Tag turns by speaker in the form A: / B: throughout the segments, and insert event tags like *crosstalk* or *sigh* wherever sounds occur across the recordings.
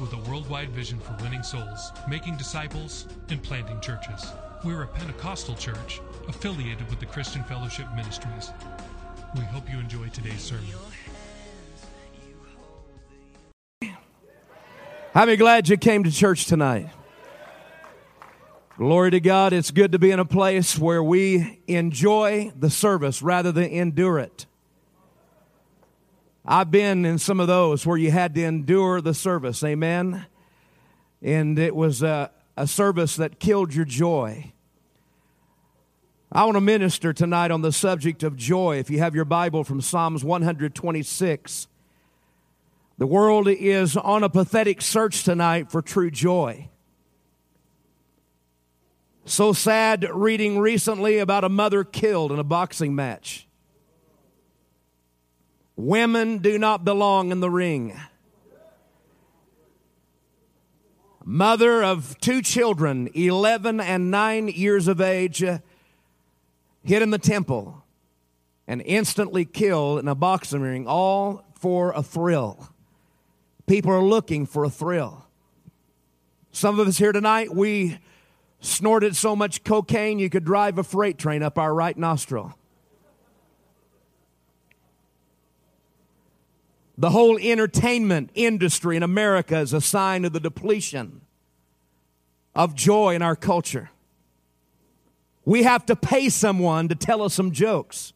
A: With
B: a worldwide vision for winning souls, making disciples, and planting churches. We're a Pentecostal church affiliated with the Christian Fellowship Ministries. We hope you enjoy today's sermon.
C: I'm glad you came to church tonight? Glory to God. It's good to be in a place where we enjoy the service rather than endure it. I've been in some of those where you had to endure the service. Amen. And it was a, a service that killed your joy. I want to minister tonight on the subject of joy. If you have your Bible from Psalms 126, the world is on a pathetic search tonight for true joy. So sad reading recently about a mother killed in a boxing match. Women do not belong in the ring. Mother of two children, 11 and 9 years of age, hit in the temple and instantly killed in a boxing ring, all for a thrill. People are looking for a thrill. Some of us here tonight, we snorted so much cocaine you could drive a freight train up our right nostril. The whole entertainment industry in America is a sign of the depletion of joy in our culture. We have to pay someone to tell us some jokes,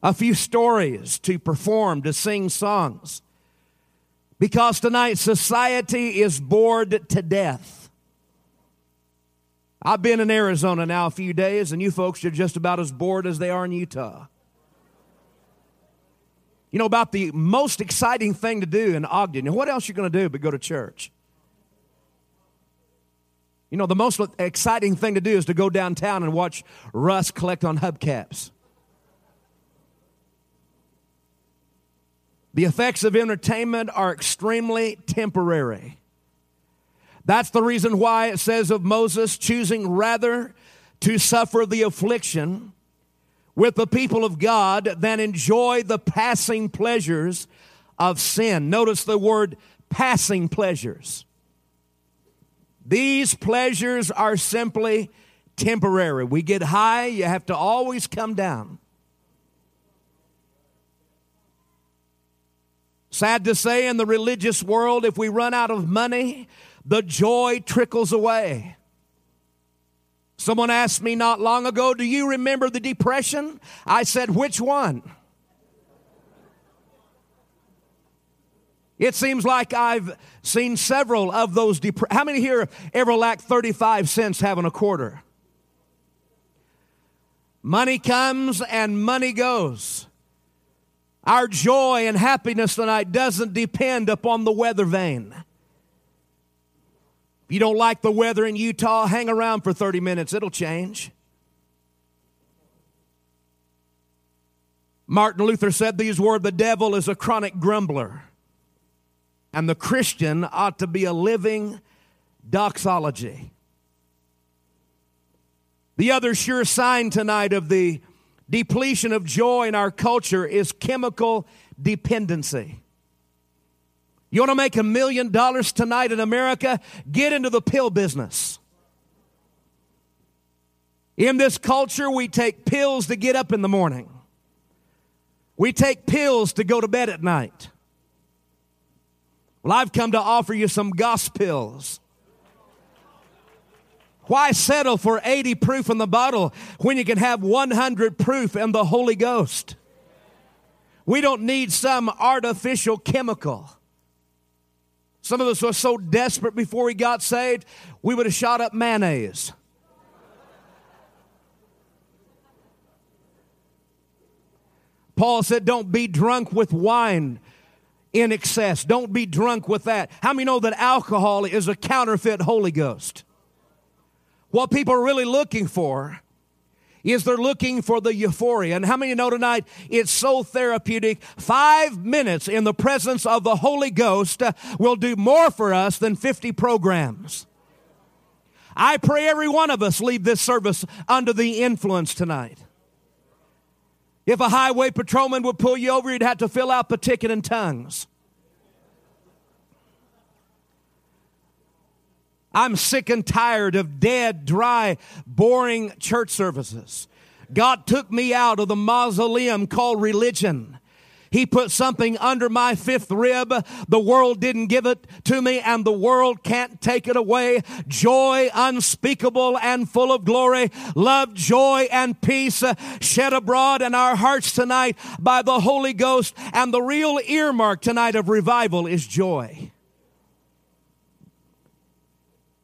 C: a few stories to perform, to sing songs. Because tonight society is bored to death. I've been in Arizona now a few days, and you folks are just about as bored as they are in Utah. You know about the most exciting thing to do in Ogden. You know, what else are you're going to do but go to church? You know, the most exciting thing to do is to go downtown and watch Russ collect on hubcaps. The effects of entertainment are extremely temporary. That's the reason why it says of Moses choosing rather to suffer the affliction with the people of God than enjoy the passing pleasures of sin. Notice the word passing pleasures. These pleasures are simply temporary. We get high, you have to always come down. Sad to say, in the religious world, if we run out of money, the joy trickles away. Someone asked me not long ago, Do you remember the Depression? I said, Which one? It seems like I've seen several of those. Dep- How many here ever lacked 35 cents having a quarter? Money comes and money goes. Our joy and happiness tonight doesn't depend upon the weather vane. If you don't like the weather in Utah, hang around for 30 minutes, it'll change. Martin Luther said these words The devil is a chronic grumbler, and the Christian ought to be a living doxology. The other sure sign tonight of the depletion of joy in our culture is chemical dependency. You want to make a million dollars tonight in America? Get into the pill business. In this culture, we take pills to get up in the morning. We take pills to go to bed at night. Well, I've come to offer you some pills. Why settle for 80 proof in the bottle when you can have 100 proof in the Holy Ghost? We don't need some artificial chemical. Some of us were so desperate before we got saved, we would have shot up mayonnaise. Paul said, Don't be drunk with wine. in excess. Don't be drunk with that. How many know that alcohol is a counterfeit Holy Ghost? What people are really looking for is they're looking for the euphoria. And how many know tonight it's so therapeutic? Five minutes in the presence of the Holy Ghost will do more for us than 50 programs. I pray every one of us leave this service under the influence tonight. If a highway patrolman would pull you over, you'd have to fill out the ticket in tongues. I'm sick and tired of dead, dry, boring church services. God took me out of the mausoleum called religion. He put something under my fifth rib. The world didn't give it to me and the world can't take it away. Joy unspeakable and full of glory. Love, joy, and peace shed abroad in our hearts tonight by the Holy Ghost. And the real earmark tonight of revival is joy.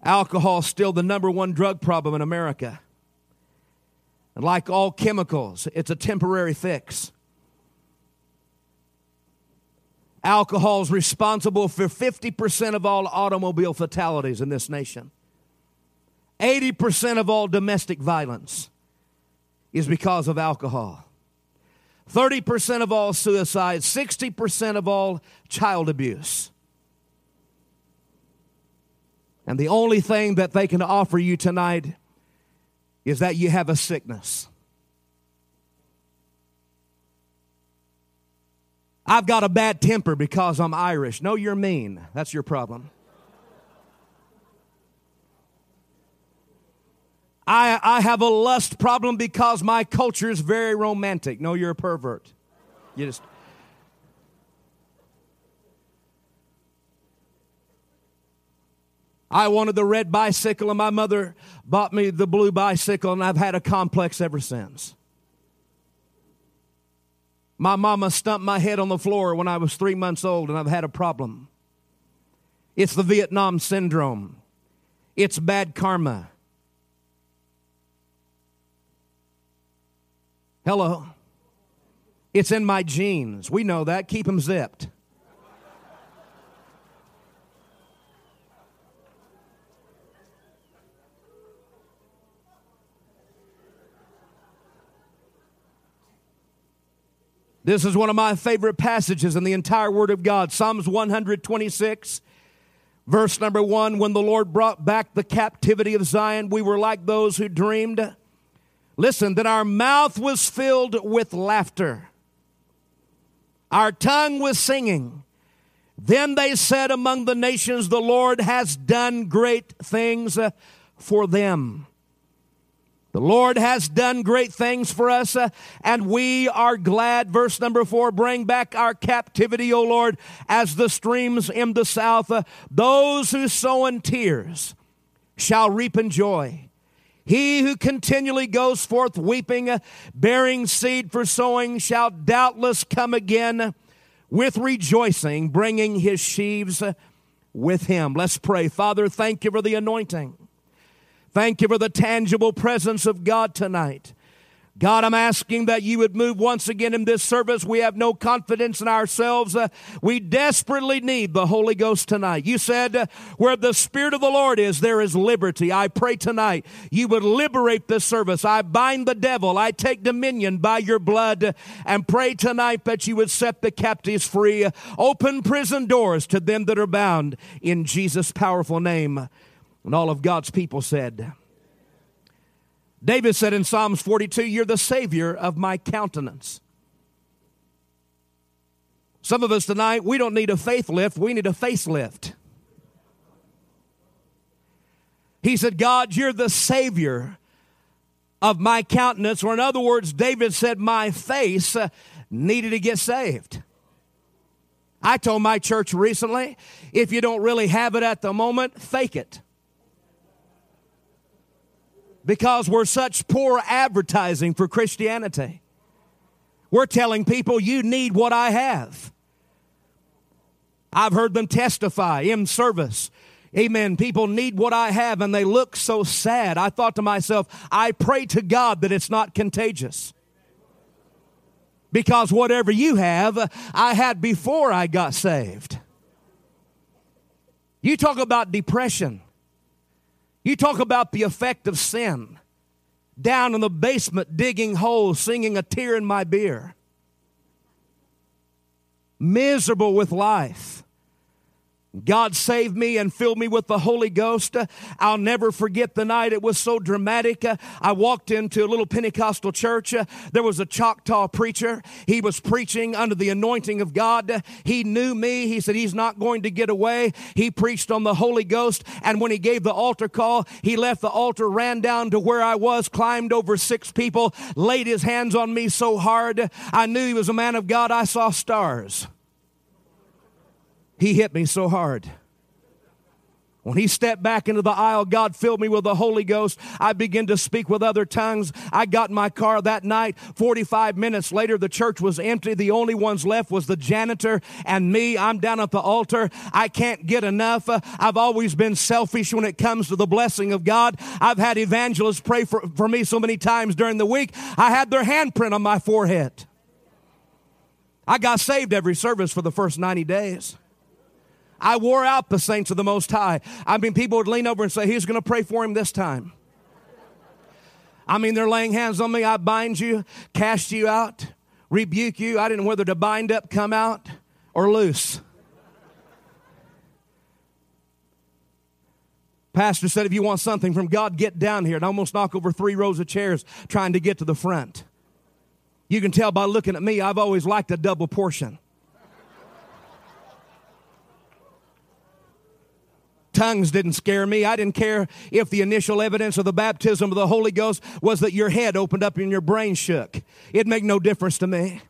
C: Alcohol is still the number one drug problem in America. And like all chemicals, it's a temporary fix. Alcohol is responsible for 50% of all automobile fatalities in this nation. 80% of all domestic violence is because of alcohol. 30% of all suicides, 60% of all child abuse. And the only thing that they can offer you tonight is that you have a sickness. I've got a bad temper because I'm Irish. No, you're mean. That's your problem. I, I have a lust problem because my culture is very romantic. No, you're a pervert. You just. I wanted the red bicycle, and my mother bought me the blue bicycle, and I've had a complex ever since. My mama stumped my head on the floor when I was three months old, and I've had a problem. It's the Vietnam syndrome, it's bad karma. Hello. It's in my genes. We know that. Keep them zipped. This is one of my favorite passages in the entire Word of God Psalms 126, verse number one. When the Lord brought back the captivity of Zion, we were like those who dreamed. Listen, that our mouth was filled with laughter, our tongue was singing. Then they said among the nations, The Lord has done great things for them. The Lord has done great things for us, uh, and we are glad. Verse number four bring back our captivity, O Lord, as the streams in the south. Uh, those who sow in tears shall reap in joy. He who continually goes forth weeping, uh, bearing seed for sowing, shall doubtless come again with rejoicing, bringing his sheaves with him. Let's pray. Father, thank you for the anointing. Thank you for the tangible presence of God tonight. God, I'm asking that you would move once again in this service. We have no confidence in ourselves. Uh, we desperately need the Holy Ghost tonight. You said, uh, where the Spirit of the Lord is, there is liberty. I pray tonight you would liberate this service. I bind the devil. I take dominion by your blood and pray tonight that you would set the captives free. Open prison doors to them that are bound in Jesus' powerful name. And all of God's people said, David said in Psalms 42, You're the Savior of my countenance. Some of us tonight, we don't need a faith lift, we need a facelift. He said, God, you're the Savior of my countenance. Or, in other words, David said, My face uh, needed to get saved. I told my church recently, if you don't really have it at the moment, fake it because we're such poor advertising for Christianity. We're telling people you need what I have. I've heard them testify in service. Amen. People need what I have and they look so sad. I thought to myself, I pray to God that it's not contagious. Because whatever you have, I had before I got saved. You talk about depression. You talk about the effect of sin. Down in the basement, digging holes, singing a tear in my beer. Miserable with life. God saved me and filled me with the Holy Ghost. I'll never forget the night. It was so dramatic. I walked into a little Pentecostal church. There was a Choctaw preacher. He was preaching under the anointing of God. He knew me. He said he's not going to get away. He preached on the Holy Ghost. And when he gave the altar call, he left the altar, ran down to where I was, climbed over six people, laid his hands on me so hard. I knew he was a man of God. I saw stars. He hit me so hard. When he stepped back into the aisle, God filled me with the Holy Ghost. I began to speak with other tongues. I got in my car that night. 45 minutes later, the church was empty. The only ones left was the janitor and me. I'm down at the altar. I can't get enough. I've always been selfish when it comes to the blessing of God. I've had evangelists pray for, for me so many times during the week. I had their handprint on my forehead. I got saved every service for the first 90 days. I wore out the saints of the Most High. I mean, people would lean over and say, He's going to pray for him this time. I mean, they're laying hands on me. I bind you, cast you out, rebuke you. I didn't know whether to bind up, come out, or loose. Pastor said, if you want something from God, get down here. And almost knock over three rows of chairs trying to get to the front. You can tell by looking at me, I've always liked a double portion. Tongues didn't scare me. I didn't care if the initial evidence of the baptism of the Holy Ghost was that your head opened up and your brain shook. It made no difference to me.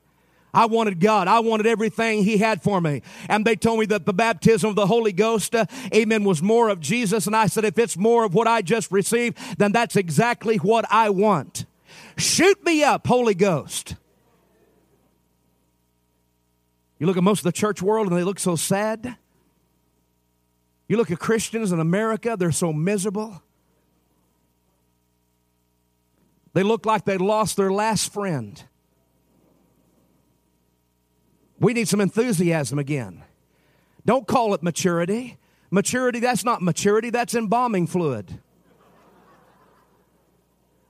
C: I wanted God. I wanted everything He had for me. And they told me that the baptism of the Holy Ghost, uh, amen, was more of Jesus. And I said, if it's more of what I just received, then that's exactly what I want. Shoot me up, Holy Ghost. You look at most of the church world and they look so sad. You look at Christians in America, they're so miserable. They look like they lost their last friend. We need some enthusiasm again. Don't call it maturity. Maturity, that's not maturity, that's embalming fluid.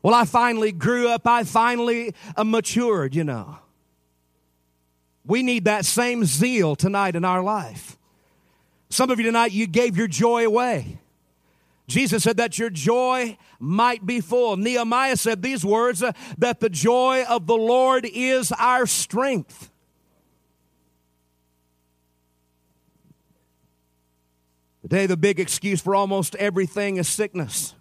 C: Well, I finally grew up, I finally uh, matured, you know. We need that same zeal tonight in our life. Some of you tonight, you gave your joy away. Jesus said that your joy might be full. Nehemiah said these words uh, that the joy of the Lord is our strength. Today, the big excuse for almost everything is sickness.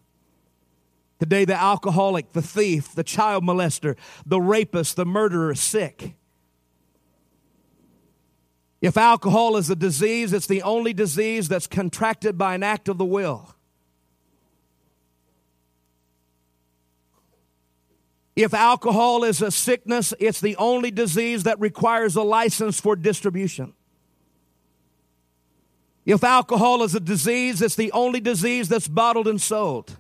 C: Today, the alcoholic, the thief, the child molester, the rapist, the murderer is sick. If alcohol is a disease, it's the only disease that's contracted by an act of the will. If alcohol is a sickness, it's the only disease that requires a license for distribution. If alcohol is a disease, it's the only disease that's bottled and sold.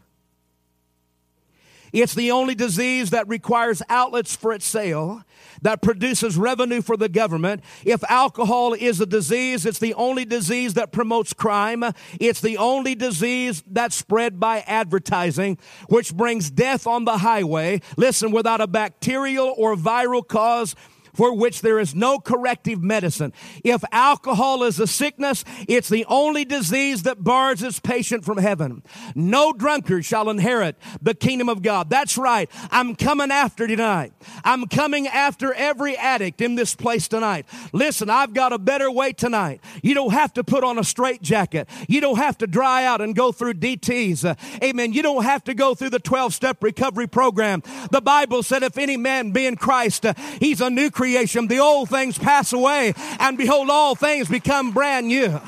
C: It's the only disease that requires outlets for its sale, that produces revenue for the government. If alcohol is a disease, it's the only disease that promotes crime. It's the only disease that's spread by advertising, which brings death on the highway. Listen, without a bacterial or viral cause, for which there is no corrective medicine. If alcohol is a sickness, it's the only disease that bars its patient from heaven. No drunkard shall inherit the kingdom of God. That's right. I'm coming after tonight. I'm coming after every addict in this place tonight. Listen, I've got a better way tonight. You don't have to put on a straight jacket. You don't have to dry out and go through DTs. Uh, amen. You don't have to go through the 12 step recovery program. The Bible said if any man be in Christ, uh, he's a new creation. The old things pass away, and behold, all things become brand new.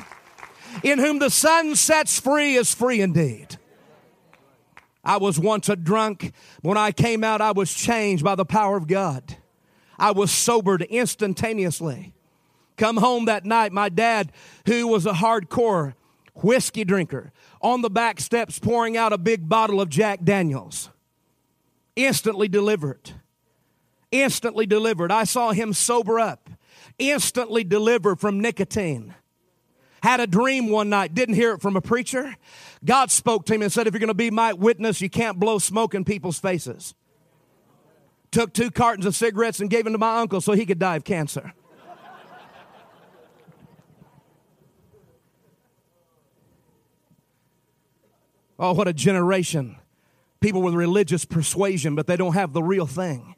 C: In whom the Son sets free is free indeed. I was once a drunk. When I came out, I was changed by the power of God. I was sobered instantaneously. Come home that night, my dad, who was a hardcore whiskey drinker, on the back steps pouring out a big bottle of Jack Daniels. Instantly delivered instantly delivered. I saw him sober up, instantly delivered from nicotine. Had a dream one night, didn't hear it from a preacher. God spoke to him and said, If you're going to be my witness, you can't blow smoke in people's faces. Took two cartons of cigarettes and gave them to my uncle so he could die of cancer. Oh, what a generation. People with religious persuasion, but they don't have the real thing.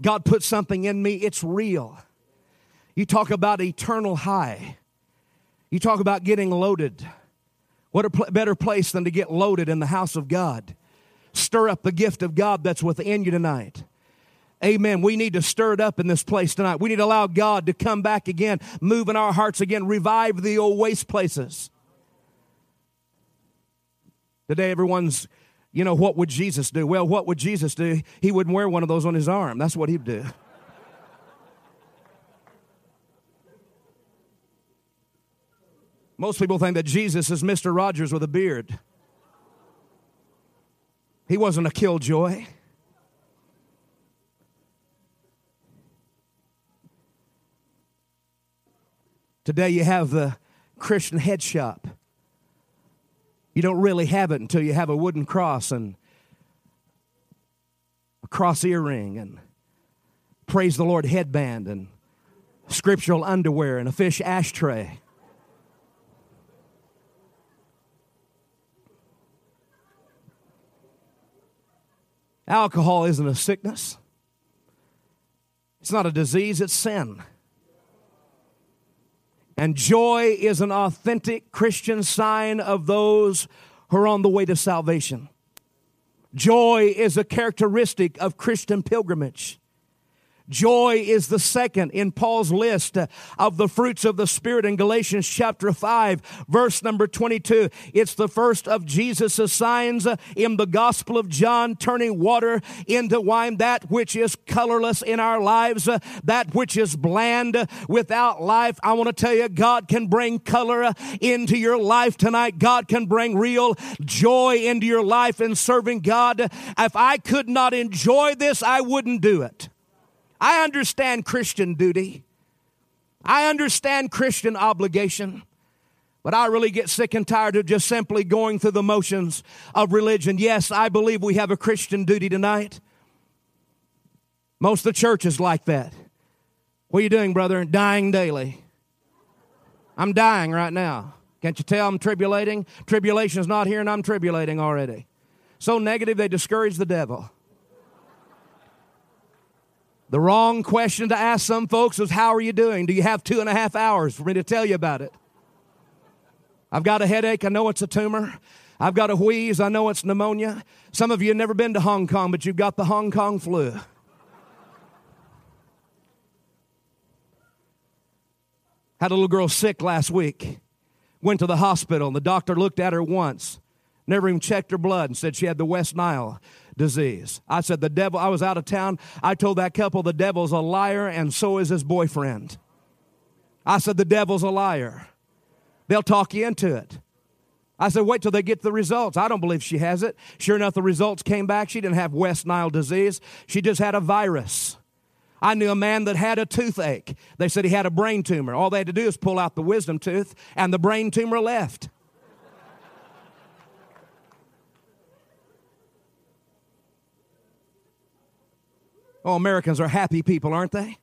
C: God put something in me, it's real. You talk about eternal high. You talk about getting loaded. What a pl- better place than to get loaded in the house of God? Stir up the gift of God that's within you tonight. Amen. We need to stir it up in this place tonight. We need to allow God to come back again, move in our hearts again, revive the old waste places. Today, everyone's, you know, what would Jesus do? Well, what would Jesus do? He wouldn't wear one of those on his arm. That's what he'd do. Most people think that Jesus is Mr. Rogers with a beard. He wasn't a killjoy. Today you have the Christian head shop. You don't really have it until you have a wooden cross and a cross earring and praise the Lord headband and scriptural underwear and a fish ashtray. Alcohol isn't a sickness. It's not a disease, it's sin. And joy is an authentic Christian sign of those who are on the way to salvation. Joy is a characteristic of Christian pilgrimage. Joy is the second in Paul's list of the fruits of the Spirit in Galatians chapter 5, verse number 22. It's the first of Jesus' signs in the Gospel of John, turning water into wine, that which is colorless in our lives, that which is bland without life. I want to tell you, God can bring color into your life tonight. God can bring real joy into your life in serving God. If I could not enjoy this, I wouldn't do it. I understand Christian duty. I understand Christian obligation. But I really get sick and tired of just simply going through the motions of religion. Yes, I believe we have a Christian duty tonight. Most of the church is like that. What are you doing, brother? Dying daily. I'm dying right now. Can't you tell I'm tribulating? Tribulation is not here and I'm tribulating already. So negative, they discourage the devil. The wrong question to ask some folks is, How are you doing? Do you have two and a half hours for me to tell you about it? I've got a headache. I know it's a tumor. I've got a wheeze. I know it's pneumonia. Some of you have never been to Hong Kong, but you've got the Hong Kong flu. Had a little girl sick last week. Went to the hospital, and the doctor looked at her once, never even checked her blood, and said she had the West Nile disease. I said, The devil, I was out of town. I told that couple, The devil's a liar, and so is his boyfriend. I said, The devil's a liar. They'll talk you into it. I said, wait till they get the results. I don't believe she has it. Sure enough, the results came back. She didn't have West Nile disease. She just had a virus. I knew a man that had a toothache. They said he had a brain tumor. All they had to do is pull out the wisdom tooth, and the brain tumor left. Oh, Americans are happy people, aren't they?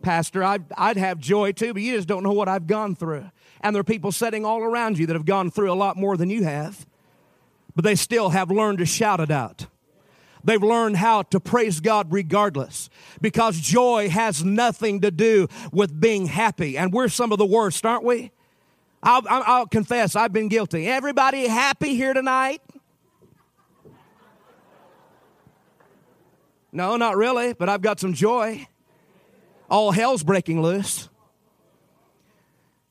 C: Pastor, I'd, I'd have joy too, but you just don't know what I've gone through. And there are people sitting all around you that have gone through a lot more than you have, but they still have learned to shout it out. They've learned how to praise God regardless because joy has nothing to do with being happy. And we're some of the worst, aren't we? I'll, I'll confess, I've been guilty. Everybody happy here tonight? No, not really, but I've got some joy. All hell's breaking loose.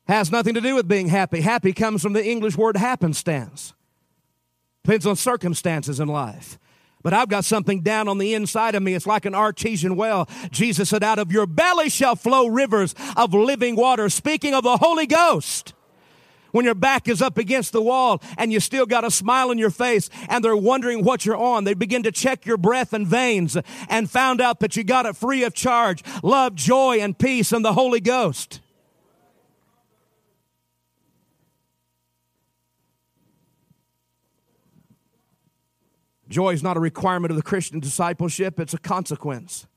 C: Has nothing to do with being happy. Happy comes from the English word happenstance. Depends on circumstances in life. But I've got something down on the inside of me. It's like an artesian well. Jesus said, Out of your belly shall flow rivers of living water. Speaking of the Holy Ghost. When your back is up against the wall and you still got a smile on your face and they're wondering what you're on. They begin to check your breath and veins and found out that you got it free of charge. Love, joy, and peace and the Holy Ghost. Joy is not a requirement of the Christian discipleship, it's a consequence.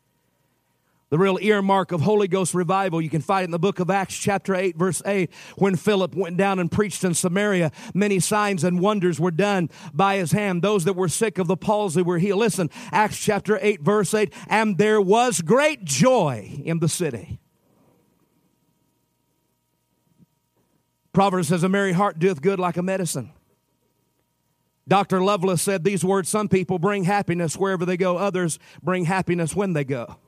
C: The real earmark of Holy Ghost revival, you can find it in the book of Acts, chapter 8, verse 8. When Philip went down and preached in Samaria, many signs and wonders were done by his hand. Those that were sick of the palsy were healed. Listen, Acts chapter 8, verse 8. And there was great joy in the city. Proverbs says, A merry heart doeth good like a medicine. Dr. Lovelace said these words Some people bring happiness wherever they go, others bring happiness when they go.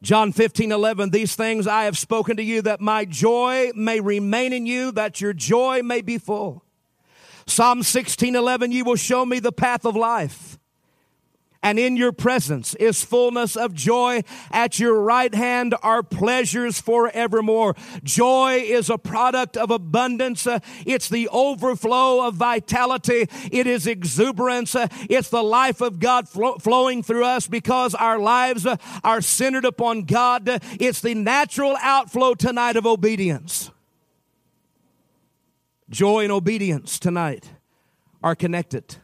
C: John 15, 11, these things I have spoken to you that my joy may remain in you, that your joy may be full. Psalm 16, 11, you will show me the path of life and in your presence is fullness of joy. At your right hand are pleasures forevermore. Joy is a product of abundance. It's the overflow of vitality. It is exuberance. It's the life of God flo- flowing through us because our lives are centered upon God. It's the natural outflow tonight of obedience. Joy and obedience tonight are connected.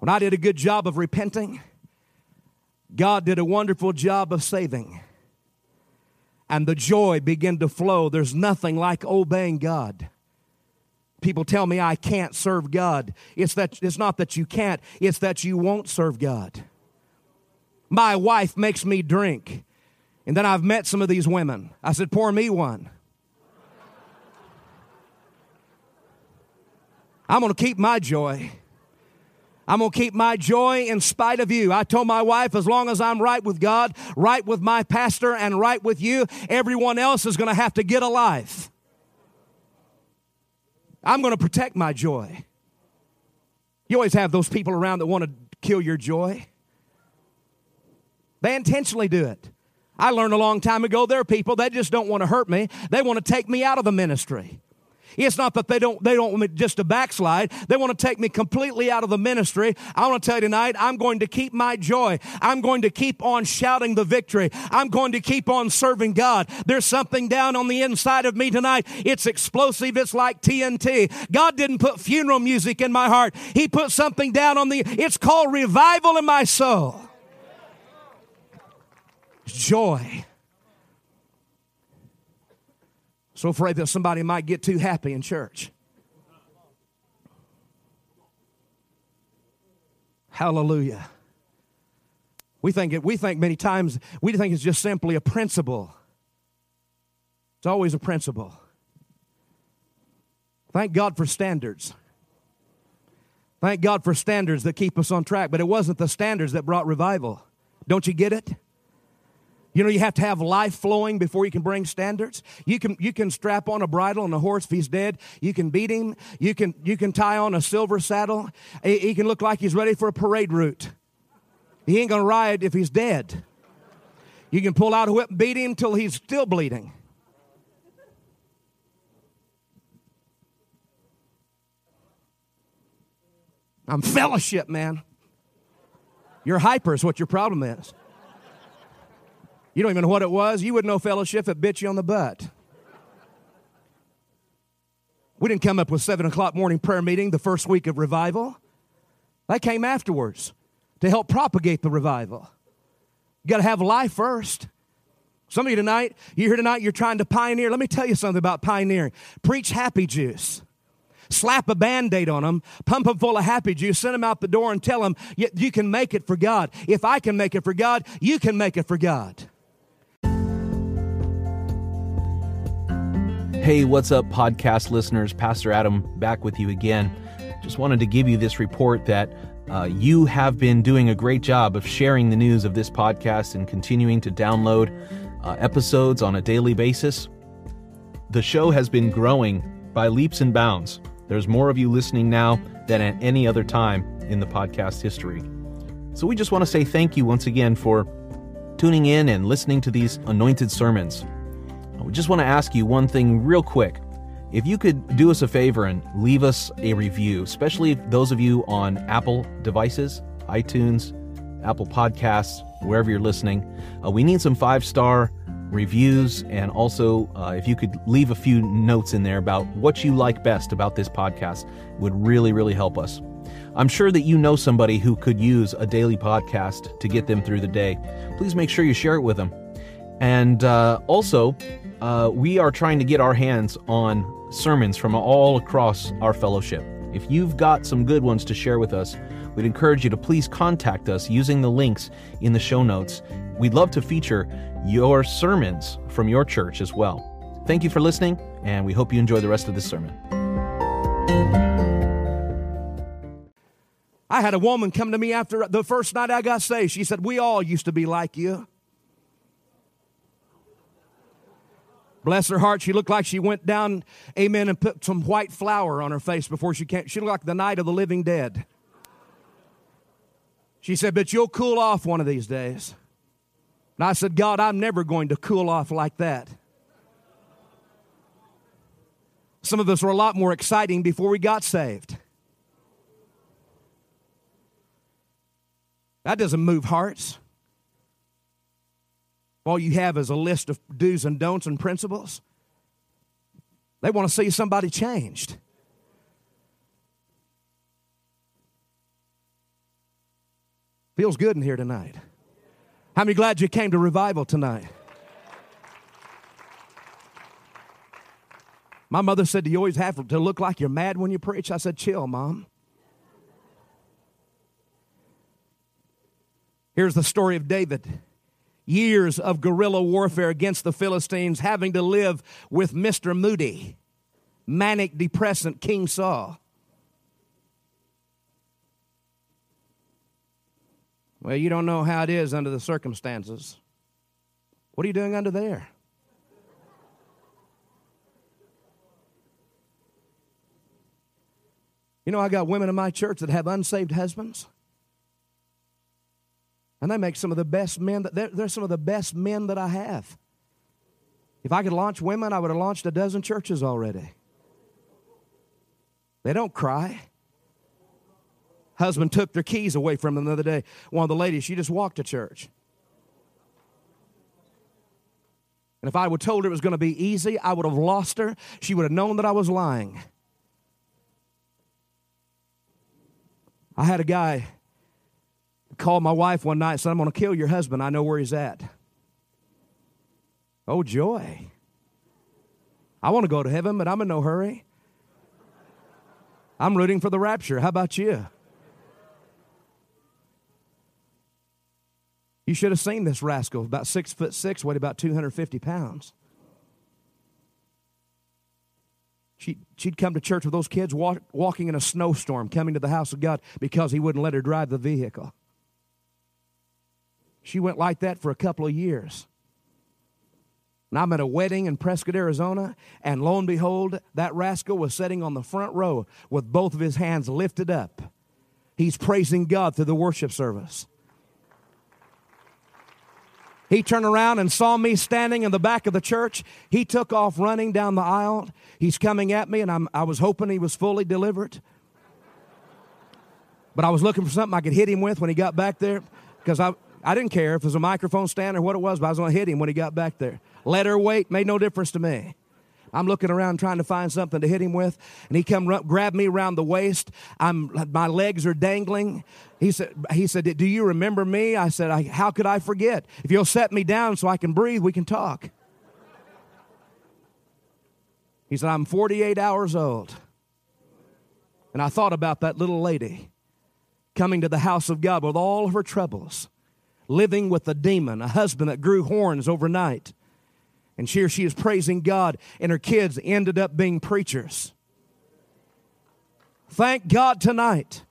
C: When I did a good job of repenting, God did a wonderful job of saving. And the joy began to flow. There's nothing like obeying God. People tell me I can't serve God. It's that it's not that you can't, it's that you won't serve God. My wife makes me drink. And then I've met some of these women. I said, pour me one. I'm going to keep my joy. I'm going to keep my joy in spite of you. I told my wife, as long as I'm right with God, right with my pastor, and right with you, everyone else is going to have to get a life. I'm going to protect my joy. You always have those people around that want to kill your joy. They intentionally do it. I learned a long time ago there are people that just don't want to hurt me. They want to take me out of the ministry. It's not that they don't they don't want me just to backslide. They want to take me completely out of the ministry. I want to tell you tonight, I'm going to keep my joy. I'm going to keep on shouting the victory. I'm going to keep on serving God. There's something down on the inside of me tonight. It's explosive. It's like TNT. God didn't put funeral music in my heart. He put something down on the it's called revival in my soul. Joy. So afraid that somebody might get too happy in church. Hallelujah. We think it, we think many times we think it's just simply a principle. It's always a principle. Thank God for standards. Thank God for standards that keep us on track, but it wasn't the standards that brought revival. Don't you get it? You know, you have to have life flowing before you can bring standards. You can, you can strap on a bridle on a horse if he's dead. You can beat him. You can, you can tie on a silver saddle. He, he can look like he's ready for a parade route. He ain't going to ride if he's dead. You can pull out a whip and beat him till he's still bleeding. I'm fellowship, man. You're hyper is what your problem is. You don't even know what it was. You wouldn't know fellowship if it bit you on the butt. We didn't come up with seven o'clock morning prayer meeting the first week of revival. That came afterwards to help propagate the revival. You got to have life first. Some of you tonight, you're here tonight, you're trying to pioneer. Let me tell you something about pioneering. Preach happy juice. Slap a band aid on them, pump them full of happy juice, send them out the door and tell them you, you can make it for God. If I can make it for God, you can make it for God.
D: Hey, what's up, podcast listeners? Pastor Adam back with you again. Just wanted to give you this report that uh, you have been doing a great job of sharing the news of this podcast and continuing to download uh, episodes on a daily basis. The show has been growing by leaps and bounds. There's more of you listening now than at any other time in the podcast history. So we just want to say thank you once again for tuning in and listening to these anointed sermons. We just want to ask you one thing real quick. If you could do us a favor and leave us a review, especially those of you on Apple devices, iTunes, Apple Podcasts, wherever you're listening, uh, we need some five star reviews. And also uh, if you could leave a few notes in there about what you like best about this podcast would really really help us. I'm sure that you know somebody who could use a daily podcast to get them through the day. Please make sure you share it with them. And uh, also uh, we are trying to get our hands on sermons from all across our fellowship if you've got some good ones to share with us we'd encourage you to please contact us using the links in the show notes we'd love to feature your sermons from your church as well. Thank you for listening, and we hope you enjoy the rest of this sermon.
C: I had a woman come to me after the first night I got saved. She said, We all used to be like you. Bless her heart, she looked like she went down, amen, and put some white flour on her face before she came. She looked like the night of the living dead. She said, But you'll cool off one of these days. And I said, God, I'm never going to cool off like that. Some of us were a lot more exciting before we got saved. That doesn't move hearts. All you have is a list of do's and don'ts and principles. They want to see somebody changed. Feels good in here tonight. How many glad you came to revival tonight? My mother said, Do you always have to look like you're mad when you preach? I said, Chill, Mom. Here's the story of David. Years of guerrilla warfare against the Philistines, having to live with Mr. Moody, manic depressant King Saul. Well, you don't know how it is under the circumstances. What are you doing under there? You know, I got women in my church that have unsaved husbands. And they make some of the best men that they're, they're some of the best men that I have. If I could launch women, I would have launched a dozen churches already. They don't cry. Husband took their keys away from them the other day. One of the ladies, she just walked to church. And if I would told her it was going to be easy, I would have lost her. She would have known that I was lying. I had a guy call my wife one night and said, I'm going to kill your husband. I know where he's at. Oh, joy. I want to go to heaven, but I'm in no hurry. I'm rooting for the rapture. How about you? You should have seen this rascal, about six foot six, weighed about 250 pounds. She, she'd come to church with those kids walk, walking in a snowstorm, coming to the house of God because he wouldn't let her drive the vehicle. She went like that for a couple of years. And I'm at a wedding in Prescott, Arizona, and lo and behold, that rascal was sitting on the front row with both of his hands lifted up. He's praising God through the worship service. He turned around and saw me standing in the back of the church. He took off running down the aisle. He's coming at me, and I'm, I was hoping he was fully delivered. But I was looking for something I could hit him with when he got back there because I, I didn't care if it was a microphone stand or what it was, but I was going to hit him when he got back there. Let her wait, made no difference to me. I'm looking around trying to find something to hit him with, and he come grab me around the waist. I'm my legs are dangling. He said, he said, "Do you remember me?" I said, I, "How could I forget? If you'll set me down so I can breathe, we can talk." He said, "I'm 48 hours old," and I thought about that little lady coming to the house of God with all of her troubles, living with a demon, a husband that grew horns overnight and here she is praising God, and her kids ended up being preachers. Thank God tonight.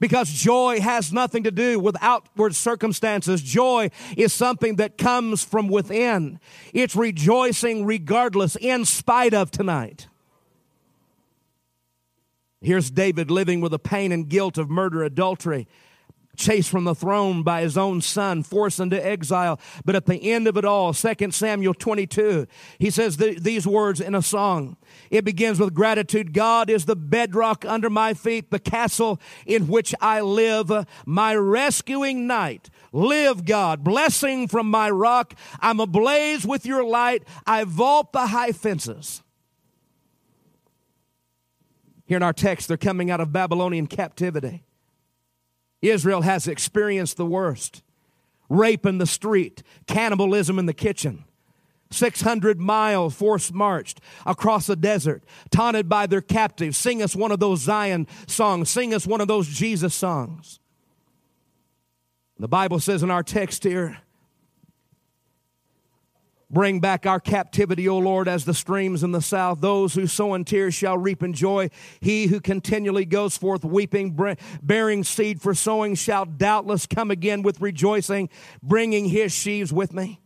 C: Because joy has nothing to do with outward circumstances. Joy is something that comes from within. It's rejoicing regardless, in spite of tonight. Here's David living with the pain and guilt of murder, adultery, chased from the throne by his own son, forced into exile. But at the end of it all, 2 Samuel 22, he says th- these words in a song. It begins with gratitude. God is the bedrock under my feet, the castle in which I live, my rescuing knight. Live, God, blessing from my rock. I'm ablaze with your light. I vault the high fences. Here in our text, they're coming out of Babylonian captivity. Israel has experienced the worst rape in the street, cannibalism in the kitchen. 600 miles force marched across the desert, taunted by their captives. Sing us one of those Zion songs. Sing us one of those Jesus songs. The Bible says in our text here, Bring back our captivity, O Lord, as the streams in the south. Those who sow in tears shall reap in joy. He who continually goes forth weeping, bearing seed for sowing, shall doubtless come again with rejoicing, bringing his sheaves with me.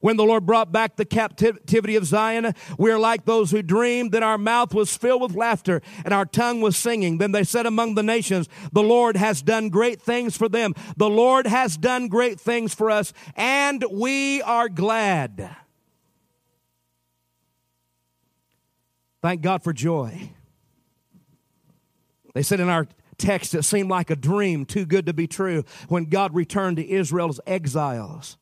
C: When the Lord brought back the captivity of Zion, we are like those who dreamed. Then our mouth was filled with laughter and our tongue was singing. Then they said among the nations, The Lord has done great things for them. The Lord has done great things for us, and we are glad. Thank God for joy. They said in our text, it seemed like a dream, too good to be true, when God returned to Israel's exiles.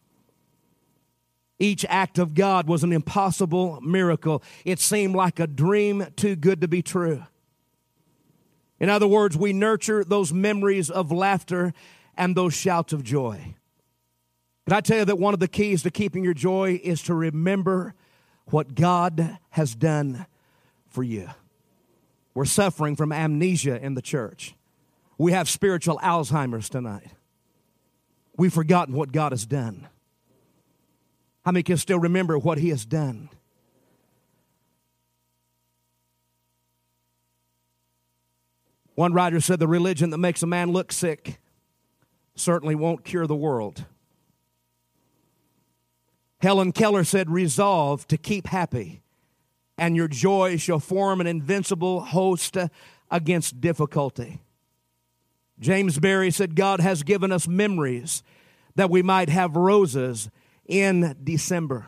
C: Each act of God was an impossible miracle. It seemed like a dream too good to be true. In other words, we nurture those memories of laughter and those shouts of joy. Can I tell you that one of the keys to keeping your joy is to remember what God has done for you? We're suffering from amnesia in the church. We have spiritual Alzheimer's tonight. We've forgotten what God has done. How many can still remember what he has done? One writer said the religion that makes a man look sick certainly won't cure the world. Helen Keller said, Resolve to keep happy, and your joy shall form an invincible host against difficulty. James Barrie said, God has given us memories that we might have roses in December.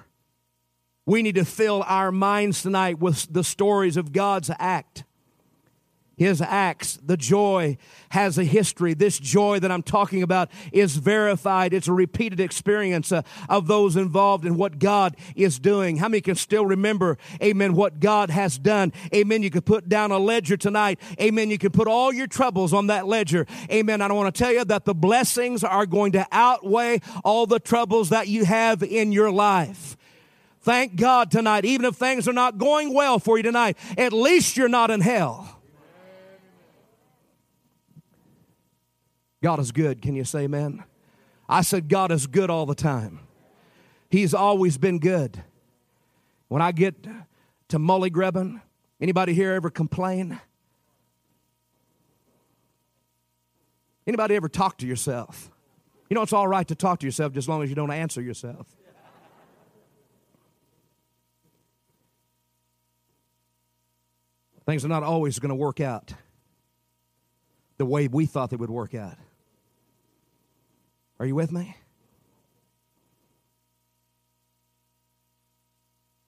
C: We need to fill our minds tonight with the stories of God's act. His acts, the joy has a history. This joy that I'm talking about is verified. It's a repeated experience uh, of those involved in what God is doing. How many can still remember, amen, what God has done? Amen. You could put down a ledger tonight. Amen. You can put all your troubles on that ledger. Amen. I don't want to tell you that the blessings are going to outweigh all the troubles that you have in your life. Thank God tonight, even if things are not going well for you tonight, at least you're not in hell. God is good. Can you say amen? I said, God is good all the time. He's always been good. When I get to Mulligrebben, anybody here ever complain? Anybody ever talk to yourself? You know, it's all right to talk to yourself just as long as you don't answer yourself. Things are not always going to work out the way we thought they would work out. Are you with me?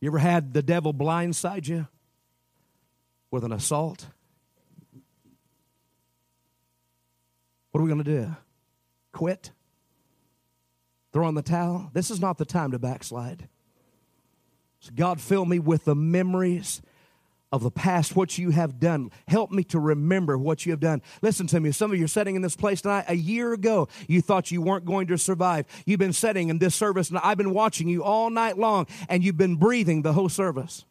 C: You ever had the devil blindside you with an assault? What are we going to do? Quit? Throw in the towel? This is not the time to backslide. So God, fill me with the memories of the past, what you have done. Help me to remember what you have done. Listen to me. Some of you are sitting in this place tonight. A year ago, you thought you weren't going to survive. You've been sitting in this service, and I've been watching you all night long, and you've been breathing the whole service.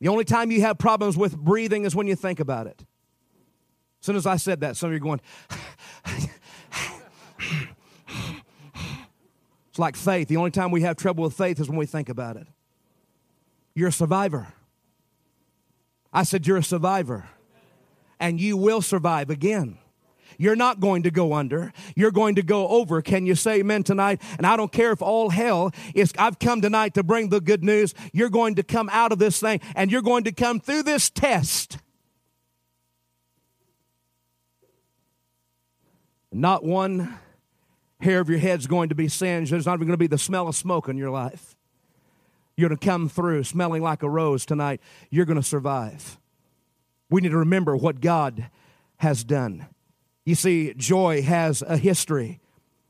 C: The only time you have problems with breathing is when you think about it. As soon as I said that, some of you are going, *sighs* *sighs* *sighs* it's like faith. The only time we have trouble with faith is when we think about it. You're a survivor. I said, You're a survivor. And you will survive again. You're not going to go under. You're going to go over. Can you say amen tonight? And I don't care if all hell is, I've come tonight to bring the good news. You're going to come out of this thing and you're going to come through this test. Not one hair of your head's going to be singed. There's not even going to be the smell of smoke in your life. You're going to come through smelling like a rose tonight. You're going to survive. We need to remember what God has done. You see, joy has a history.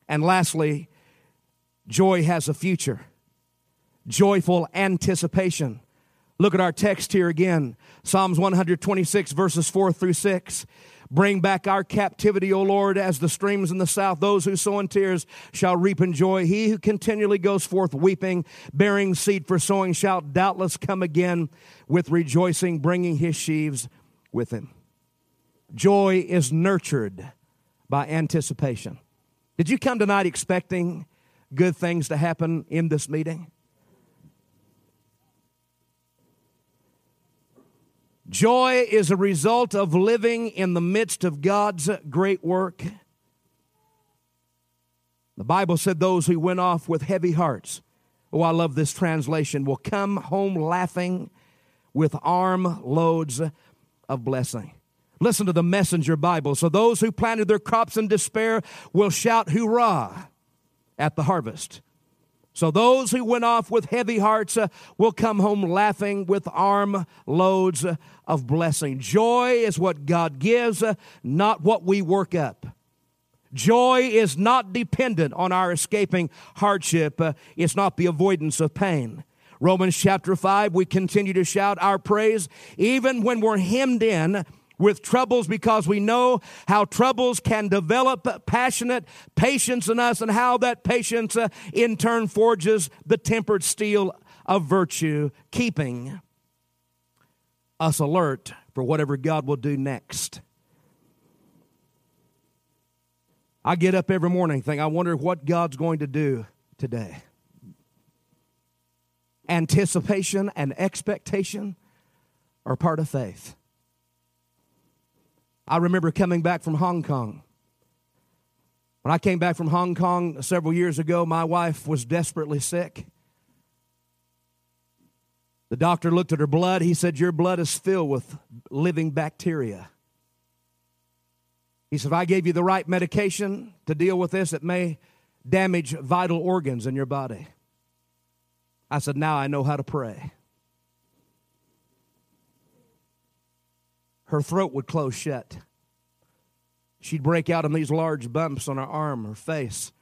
C: And lastly, joy has a future. Joyful anticipation. Look at our text here again Psalms 126, verses 4 through 6. Bring back our captivity, O Lord, as the streams in the south. Those who sow in tears shall reap in joy. He who continually goes forth weeping, bearing seed for sowing, shall doubtless come again with rejoicing, bringing his sheaves with him. Joy is nurtured by anticipation. Did you come tonight expecting good things to happen in this meeting? Joy is a result of living in the midst of God's great work. The Bible said those who went off with heavy hearts, oh, I love this translation, will come home laughing with arm loads of blessing. Listen to the messenger Bible. So those who planted their crops in despair will shout hurrah at the harvest. So those who went off with heavy hearts uh, will come home laughing with arm loads of blessing. Joy is what God gives, uh, not what we work up. Joy is not dependent on our escaping hardship. Uh, it's not the avoidance of pain. Romans chapter 5, we continue to shout our praise even when we're hemmed in with troubles because we know how troubles can develop passionate patience in us and how that patience uh, in turn forges the tempered steel of virtue, keeping us alert for whatever God will do next. I get up every morning think I wonder what God's going to do today. Anticipation and expectation are part of faith. I remember coming back from Hong Kong. When I came back from Hong Kong several years ago, my wife was desperately sick. The doctor looked at her blood. He said, Your blood is filled with living bacteria. He said, If I gave you the right medication to deal with this, it may damage vital organs in your body. I said, Now I know how to pray. Her throat would close shut. She'd break out in these large bumps on her arm, her face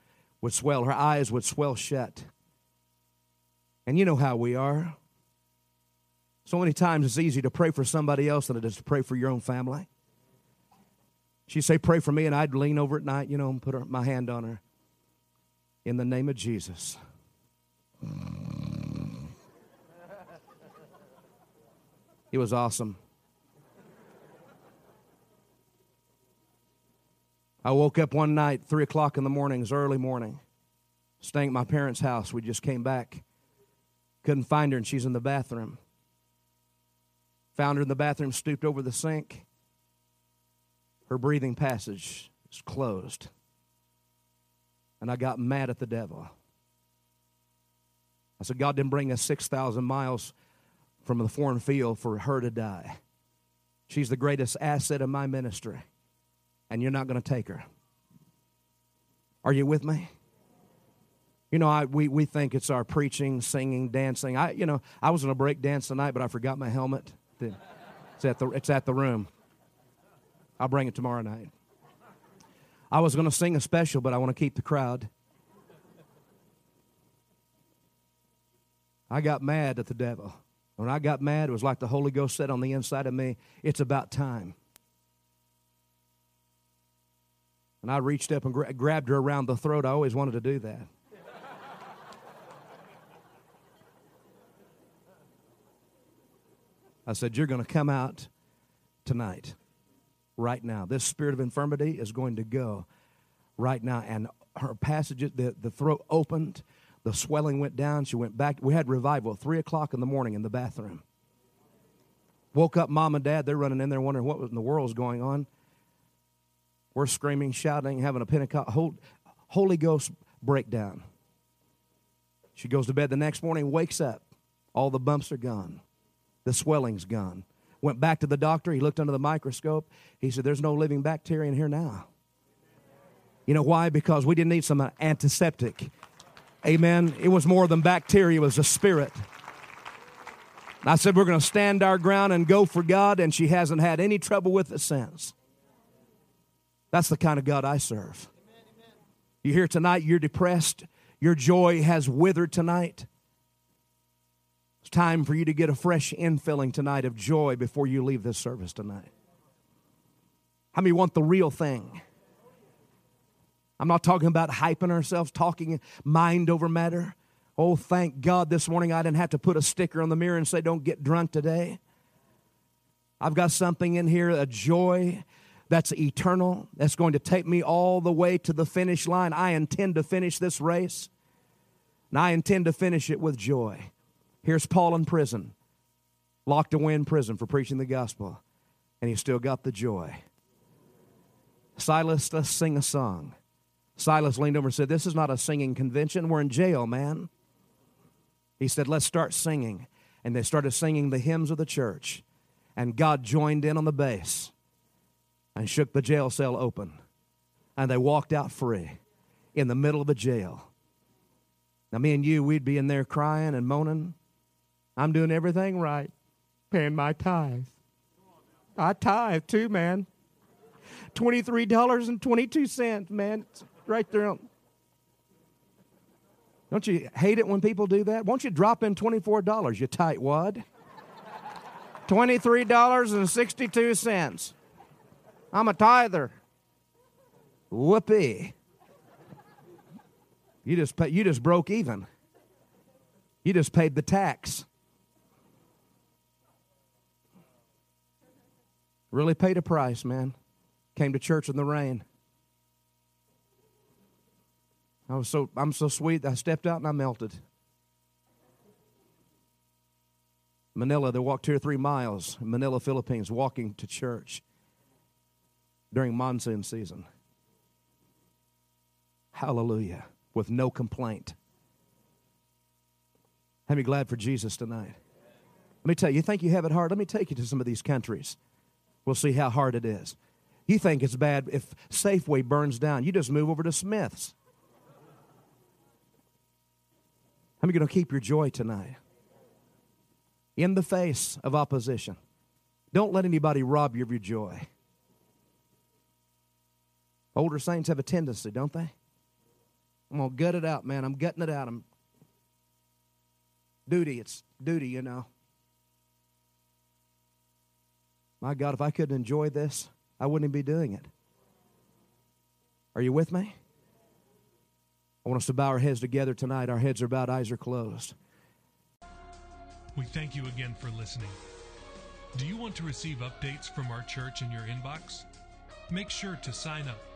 C: would swell, her eyes would swell shut. And you know how we are. So many times it's easy to pray for somebody else than it is to pray for your own family. She'd say, Pray for me, and I'd lean over at night, you know, and put her, my hand on her. In the name of Jesus. It was awesome. I woke up one night, three o'clock in the morning, it was early morning, staying at my parents' house. We just came back. Couldn't find her, and she's in the bathroom. Found her in the bathroom, stooped over the sink. Her breathing passage is closed. And I got mad at the devil. I said, God didn't bring us 6,000 miles from the foreign field for her to die. She's the greatest asset of my ministry and you're not going to take her. Are you with me? You know, I, we, we think it's our preaching, singing, dancing. I, you know, I was going to break dance tonight, but I forgot my helmet. It's at the, it's at the room. I'll bring it tomorrow night. I was going to sing a special, but I want to keep the crowd. I got mad at the devil. When I got mad, it was like the Holy Ghost said on the inside of me, it's about time. And I reached up and gra- grabbed her around the throat. I always wanted to do that. I said, You're going to come out tonight, right now. This spirit of infirmity is going to go right now. And her passages, the, the throat opened, the swelling went down. She went back. We had revival at 3 o'clock in the morning in the bathroom. Woke up mom and dad. They're running in there wondering what in the world is going on. We're screaming, shouting, having a Pentecost, Holy Ghost breakdown. She goes to bed the next morning, wakes up. All the bumps are gone. The swelling's gone. Went back to the doctor. He looked under the microscope. He said, There's no living bacteria in here now. You know why? Because we didn't need some antiseptic. Amen. It was more than bacteria, it was a spirit. I said, We're going to stand our ground and go for God, and she hasn't had any trouble with it since. That's the kind of God I serve. You here tonight, you're depressed, your joy has withered tonight. It's time for you to get a fresh infilling tonight of joy before you leave this service tonight. How many want the real thing? I'm not talking about hyping ourselves, talking mind over matter. Oh, thank God this morning I didn't have to put a sticker on the mirror and say, Don't get drunk today. I've got something in here, a joy that's eternal, that's going to take me all the way to the finish line. I intend to finish this race, and I intend to finish it with joy. Here's Paul in prison, locked away in prison for preaching the gospel, and he still got the joy. Silas, let's sing a song. Silas leaned over and said, This is not a singing convention. We're in jail, man. He said, Let's start singing. And they started singing the hymns of the church. And God joined in on the bass and shook the jail cell open. And they walked out free in the middle of the jail. Now, me and you, we'd be in there crying and moaning. I'm doing everything right, paying my tithe. I tithe too, man. $23.22, man. It's right there. On. Don't you hate it when people do that? Won't you drop in $24, you tight wad? $23.62. I'm a tither. Whoopee. You just, pay, you just broke even. You just paid the tax. Really paid a price, man. Came to church in the rain. I was so I'm so sweet. I stepped out and I melted. Manila, they walked two or three miles Manila, Philippines, walking to church during monsoon season. Hallelujah. With no complaint. I'm glad for Jesus tonight. Let me tell you, you think you have it hard? Let me take you to some of these countries. We'll see how hard it is. You think it's bad if Safeway burns down. You just move over to Smith's. How you going to keep your joy tonight? In the face of opposition. Don't let anybody rob you of your joy. Older saints have a tendency, don't they? I'm going to gut it out, man. I'm gutting it out. I'm duty. It's duty, you know. My God, if I couldn't enjoy this, I wouldn't be doing it. Are you with me? I want us to bow our heads together tonight. Our heads are bowed, eyes are closed.
B: We thank you again for listening. Do you want to receive updates from our church in your inbox? Make sure to sign up